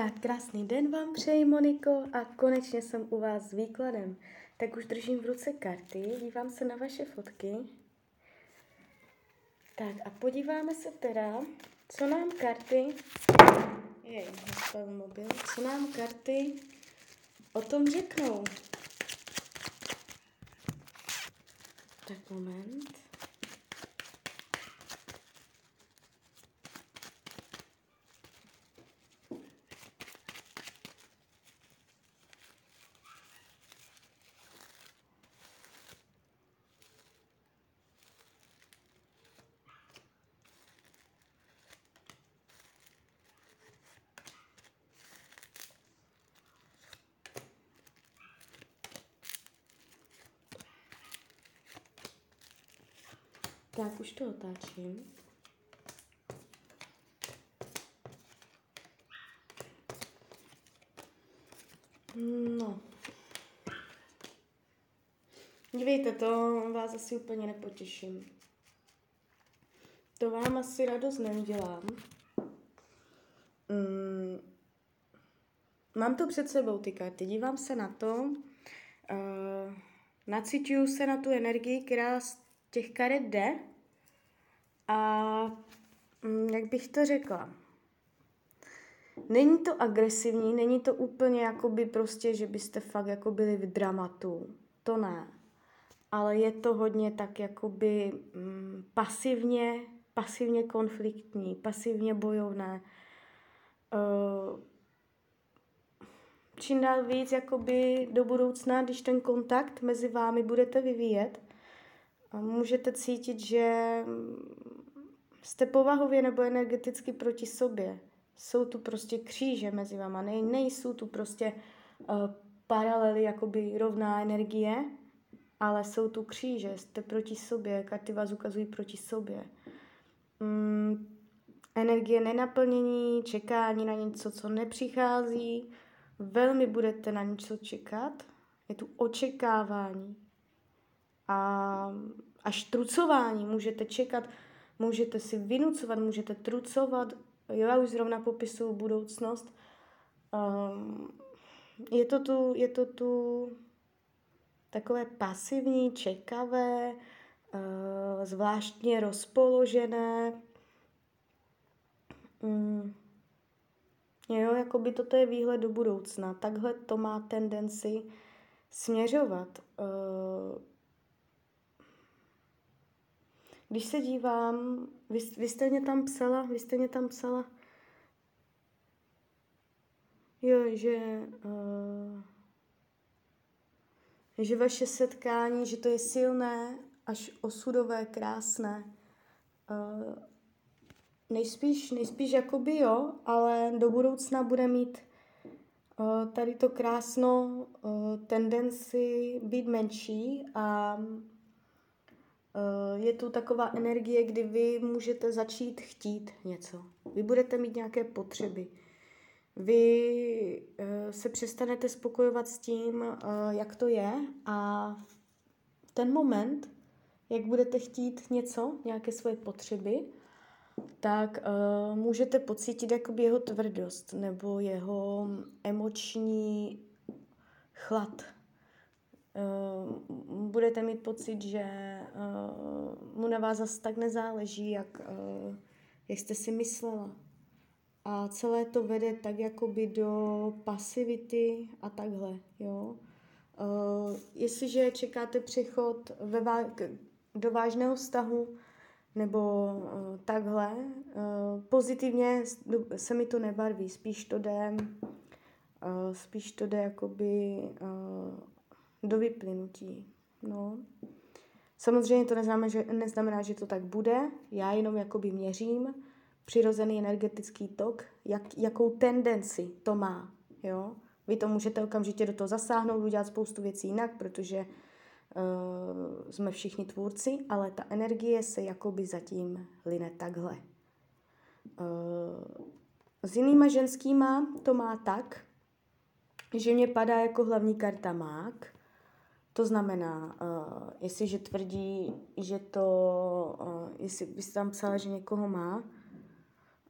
Tak krásný den vám přeji, Moniko, a konečně jsem u vás s výkladem. Tak už držím v ruce karty, dívám se na vaše fotky. Tak a podíváme se teda, co nám karty... Jej, mobil. Co nám karty o tom řeknou. Tak moment. Tak už to otáčím. No. Dívejte, to vás asi úplně nepotěším. To vám asi radost neudělám. Mm. Mám to před sebou ty karty, dívám se na to, uh, nacituju se na tu energii, která těch karet jde a mm, jak bych to řekla, není to agresivní, není to úplně jakoby prostě, že byste fakt jako byli v dramatu. To ne. Ale je to hodně tak jakoby mm, pasivně, pasivně konfliktní, pasivně bojovné. Uh, čím dál víc jakoby do budoucna, když ten kontakt mezi vámi budete vyvíjet, můžete cítit, že jste povahově nebo energeticky proti sobě. Jsou tu prostě kříže mezi váma, ne, nejsou tu prostě uh, paralely, jakoby rovná energie, ale jsou tu kříže, jste proti sobě, karty vás ukazují proti sobě. Mm, energie nenaplnění, čekání na něco, co nepřichází, velmi budete na něco čekat, je tu očekávání. A až trucování můžete čekat, můžete si vynucovat, můžete trucovat. Jo, já už zrovna popisuju budoucnost. Um, je to tu, je to tu takové pasivní, čekavé, uh, zvláštně rozpoložené. Um, jo, jako by toto je výhled do budoucna. Takhle to má tendenci směřovat. Uh, když se dívám, vy, vy jste mě tam psala, vy jste mě tam psala, jo, že, uh, že vaše setkání, že to je silné, až osudové, krásné. Uh, nejspíš, nejspíš jakoby jo, ale do budoucna bude mít uh, tady to krásno uh, tendenci být menší a je tu taková energie, kdy vy můžete začít chtít něco. Vy budete mít nějaké potřeby. Vy eh, se přestanete spokojovat s tím, eh, jak to je a ten moment, jak budete chtít něco, nějaké svoje potřeby, tak můžete pocítit jakoby jeho tvrdost nebo jeho emoční chlad, budete mít pocit, že uh, mu na vás zase tak nezáleží, jak, uh, jak jste si myslela. A celé to vede tak jakoby do pasivity a takhle, jo. Jestliže čekáte přechod ve vá- do vážného vztahu, nebo uh, takhle, uh, pozitivně se mi to nebarví, spíš to jde, uh, spíš to jde jakoby do vyplynutí. No. Samozřejmě to neznamená že, neznamená, že to tak bude. Já jenom jakoby měřím přirozený energetický tok, jak, jakou tendenci to má. Jo? Vy to můžete okamžitě do toho zasáhnout, udělat spoustu věcí jinak, protože uh, jsme všichni tvůrci, ale ta energie se jakoby zatím line takhle. Uh, s jinýma ženskýma to má tak, že mě padá jako hlavní karta mák, to znamená, uh, jestliže tvrdí, že to, uh, jestli byste tam psala, že někoho má,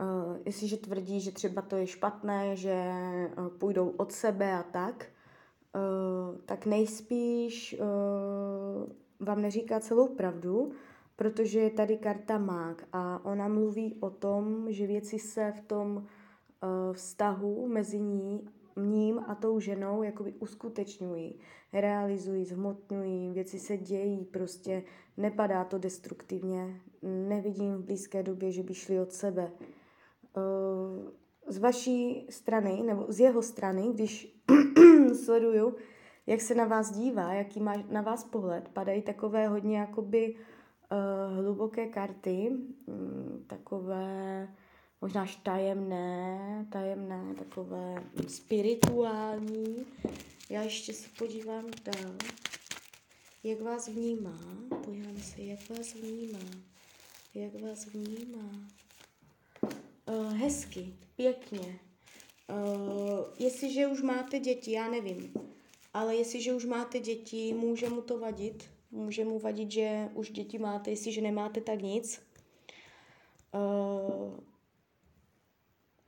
Uh, jestliže tvrdí, že třeba to je špatné, že uh, půjdou od sebe a tak, uh, tak nejspíš uh, vám neříká celou pravdu, protože je tady karta mák a ona mluví o tom, že věci se v tom uh, vztahu mezi ní, ním a tou ženou jakoby uskutečňují, realizují, zhmotňují, věci se dějí, prostě nepadá to destruktivně, nevidím v blízké době, že by šli od sebe. Uh, z vaší strany, nebo z jeho strany, když sleduju, jak se na vás dívá, jaký má na vás pohled, padají takové hodně jakoby uh, hluboké karty, um, takové možná až tajemné, tajemné, takové spirituální. Já ještě se podívám dál, jak vás vnímá. Podívám se, jak vás vnímá. Jak vás vnímá. Uh, hezky, pěkně. Uh, jestliže už máte děti, já nevím, ale jestliže už máte děti, může mu to vadit, může mu vadit, že už děti máte, jestliže nemáte, tak nic. Uh,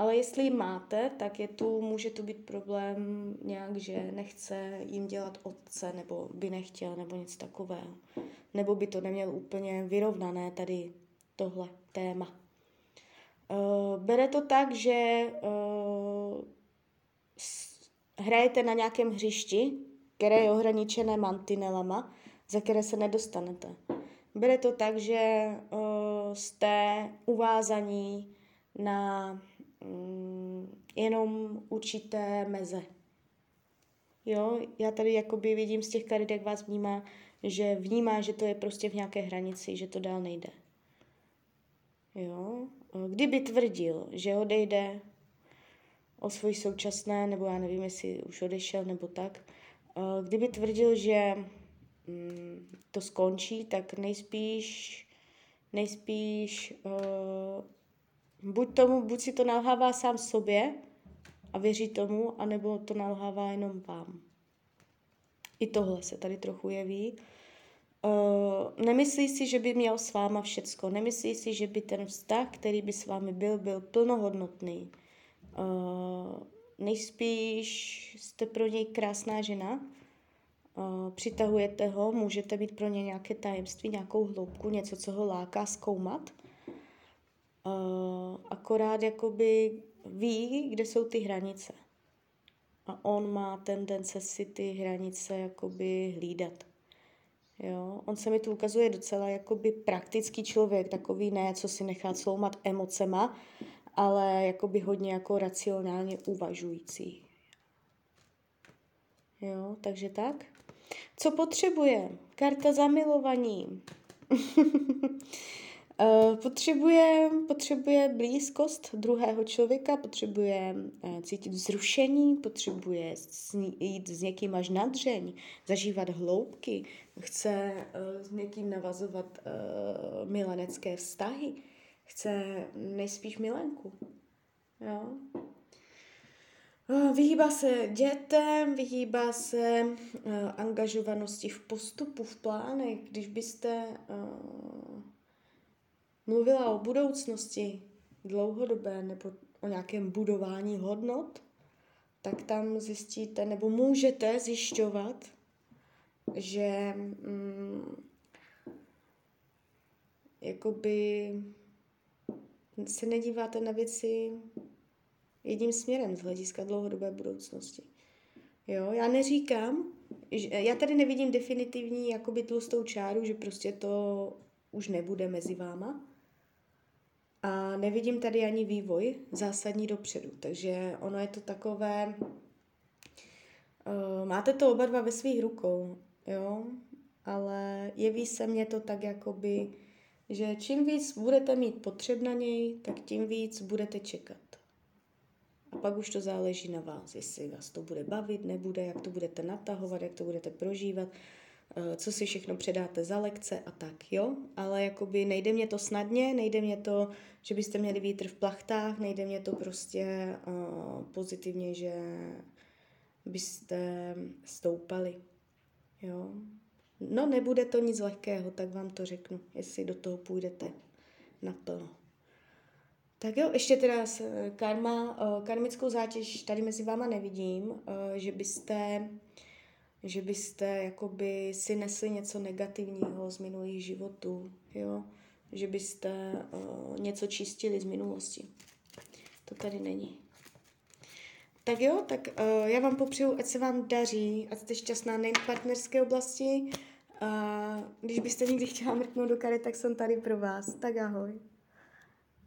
ale jestli máte, tak je tu, může tu být problém nějak, že nechce jim dělat otce, nebo by nechtěl, nebo nic takového. Nebo by to neměl úplně vyrovnané tady tohle téma. Uh, bere to tak, že uh, hrajete na nějakém hřišti, které je ohraničené mantinelama, za které se nedostanete. Bere to tak, že uh, jste uvázaní na jenom určité meze. Jo, já tady jakoby vidím z těch karet, jak vás vnímá, že vnímá, že to je prostě v nějaké hranici, že to dál nejde. Jo, kdyby tvrdil, že odejde o svoji současné, nebo já nevím, jestli už odešel nebo tak, kdyby tvrdil, že Mm, to skončí, tak nejspíš, nejspíš uh, buď, tomu, buď si to nalhává sám sobě a věří tomu, anebo to nalhává jenom vám. I tohle se tady trochu jeví. Uh, nemyslí si, že by měl s váma všecko. Nemyslí si, že by ten vztah, který by s vámi byl, byl plnohodnotný. Uh, nejspíš jste pro něj krásná žena, přitahujete ho, můžete být pro ně nějaké tajemství, nějakou hloubku, něco, co ho láká zkoumat. Akorát jakoby ví, kde jsou ty hranice. A on má tendence si ty hranice jakoby hlídat. Jo? On se mi tu ukazuje docela jakoby praktický člověk, takový ne, co si nechá sloumat emocema, ale jakoby hodně jako racionálně uvažující. Jo, takže tak. Co potřebuje? Karta zamilovaní. Eh, potřebuje, potřebuje blízkost druhého člověka, potřebuje eh, cítit vzrušení, potřebuje jít s někým až na dřeň, zažívat hloubky, chce eh, s někým navazovat milenecké vztahy, chce nejspíš milenku. Jo? Vyhýbá se dětem, vyhýbá se uh, angažovanosti v postupu, v plánech. Když byste uh, mluvila o budoucnosti dlouhodobé nebo o nějakém budování hodnot, tak tam zjistíte nebo můžete zjišťovat, že um, jakoby se nedíváte na věci jedním směrem z hlediska dlouhodobé budoucnosti. Jo, já neříkám, že, já tady nevidím definitivní jakoby tlustou čáru, že prostě to už nebude mezi váma. A nevidím tady ani vývoj zásadní dopředu. Takže ono je to takové, uh, máte to oba dva ve svých rukou, jo, ale jeví se mně to tak jakoby, že čím víc budete mít potřeb na něj, tak tím víc budete čekat. A pak už to záleží na vás, jestli vás to bude bavit, nebude, jak to budete natahovat, jak to budete prožívat, eh, co si všechno předáte za lekce a tak, jo? Ale jakoby nejde mě to snadně, nejde mě to, že byste měli vítr v plachtách, nejde mě to prostě uh, pozitivně, že byste stoupali, jo? No nebude to nic lehkého, tak vám to řeknu, jestli do toho půjdete naplno. Tak jo, ještě teda eh, karma, karmickou zátěž tady mezi váma nevidím, že byste, že byste jakoby si nesli něco negativního z minulých životů, jo, že byste uh, něco čistili z minulosti. To tady není. Tak jo, tak uh, já vám popřeju, ať se vám daří, ať jste šťastná nejen v partnerské oblasti. Uh, když byste někdy chtěla mrknout do kary, tak jsem tady pro vás. Tak ahoj.